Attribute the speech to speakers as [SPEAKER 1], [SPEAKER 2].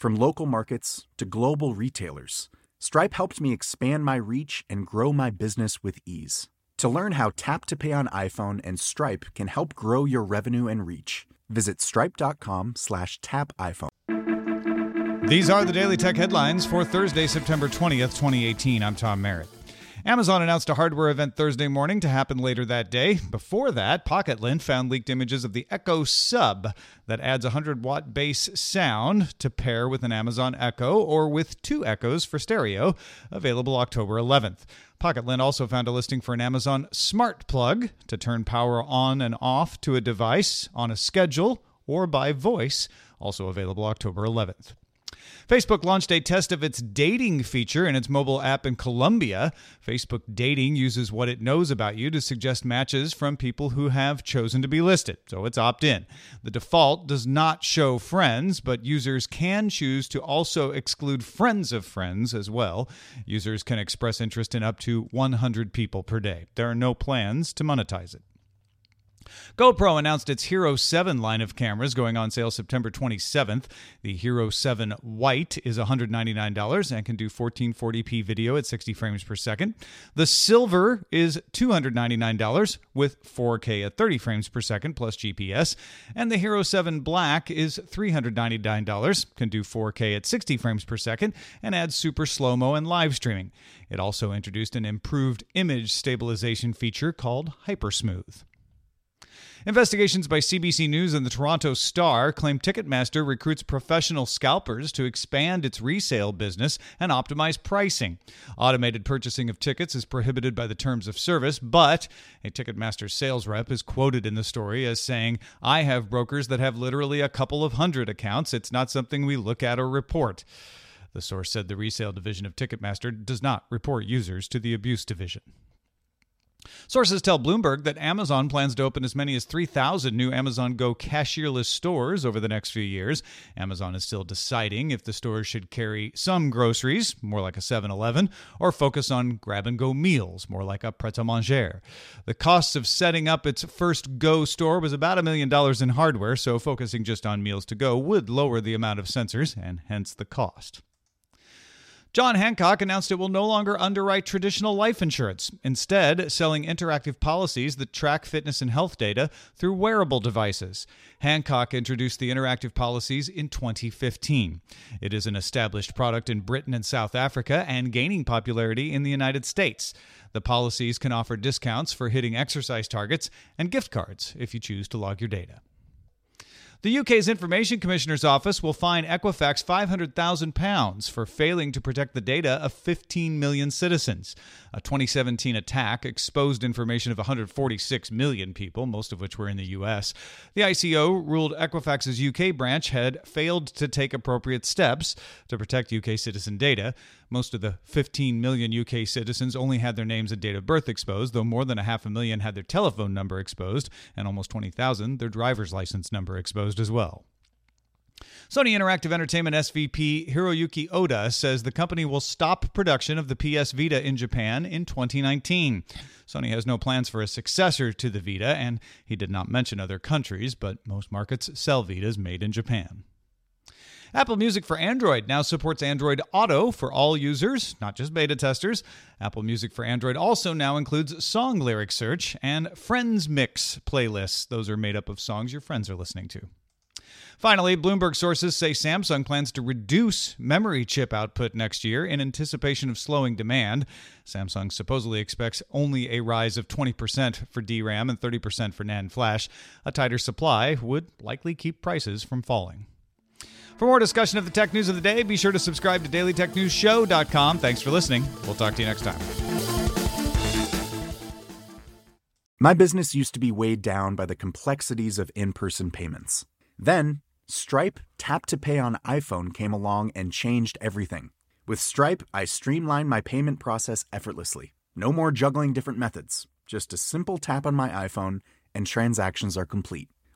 [SPEAKER 1] From local markets to global retailers, Stripe helped me expand my reach and grow my business with ease. To learn how Tap to Pay on iPhone and Stripe can help grow your revenue and reach, visit stripe.com/tapiphone.
[SPEAKER 2] These are the Daily Tech headlines for Thursday, September 20th, 2018. I'm Tom Merritt. Amazon announced a hardware event Thursday morning to happen later that day. Before that, Pocketlint found leaked images of the Echo Sub that adds 100 watt bass sound to pair with an Amazon Echo or with two Echoes for stereo, available October 11th. Pocketlint also found a listing for an Amazon Smart Plug to turn power on and off to a device on a schedule or by voice, also available October 11th. Facebook launched a test of its dating feature in its mobile app in Colombia. Facebook Dating uses what it knows about you to suggest matches from people who have chosen to be listed, so it's opt in. The default does not show friends, but users can choose to also exclude friends of friends as well. Users can express interest in up to 100 people per day. There are no plans to monetize it. GoPro announced its Hero 7 line of cameras going on sale September 27th. The Hero 7 White is $199 and can do 1440p video at 60 frames per second. The Silver is $299 with 4K at 30 frames per second plus GPS. And the Hero 7 Black is $399, can do 4K at 60 frames per second, and adds super slow mo and live streaming. It also introduced an improved image stabilization feature called Hypersmooth. Investigations by CBC News and the Toronto Star claim Ticketmaster recruits professional scalpers to expand its resale business and optimize pricing. Automated purchasing of tickets is prohibited by the terms of service, but a Ticketmaster sales rep is quoted in the story as saying, I have brokers that have literally a couple of hundred accounts. It's not something we look at or report. The source said the resale division of Ticketmaster does not report users to the abuse division. Sources tell Bloomberg that Amazon plans to open as many as 3,000 new Amazon Go cashierless stores over the next few years. Amazon is still deciding if the stores should carry some groceries, more like a 7 Eleven, or focus on grab and go meals, more like a pret a manger. The costs of setting up its first Go store was about a million dollars in hardware, so focusing just on meals to go would lower the amount of sensors and hence the cost. John Hancock announced it will no longer underwrite traditional life insurance, instead, selling interactive policies that track fitness and health data through wearable devices. Hancock introduced the interactive policies in 2015. It is an established product in Britain and South Africa and gaining popularity in the United States. The policies can offer discounts for hitting exercise targets and gift cards if you choose to log your data. The UK's Information Commissioner's Office will fine Equifax £500,000 for failing to protect the data of 15 million citizens. A 2017 attack exposed information of 146 million people, most of which were in the US. The ICO ruled Equifax's UK branch had failed to take appropriate steps to protect UK citizen data. Most of the 15 million UK citizens only had their names and date of birth exposed, though more than a half a million had their telephone number exposed, and almost 20,000 their driver's license number exposed as well. Sony Interactive Entertainment SVP Hiroyuki Oda says the company will stop production of the PS Vita in Japan in 2019. Sony has no plans for a successor to the Vita, and he did not mention other countries, but most markets sell Vitas made in Japan. Apple Music for Android now supports Android Auto for all users, not just beta testers. Apple Music for Android also now includes song lyric search and Friends Mix playlists. Those are made up of songs your friends are listening to. Finally, Bloomberg sources say Samsung plans to reduce memory chip output next year in anticipation of slowing demand. Samsung supposedly expects only a rise of 20% for DRAM and 30% for NAND flash. A tighter supply would likely keep prices from falling. For more discussion of the tech news of the day, be sure to subscribe to dailytechnewsshow.com. Thanks for listening. We'll talk to you next time.
[SPEAKER 1] My business used to be weighed down by the complexities of in person payments. Then, Stripe Tap to Pay on iPhone came along and changed everything. With Stripe, I streamlined my payment process effortlessly. No more juggling different methods, just a simple tap on my iPhone, and transactions are complete.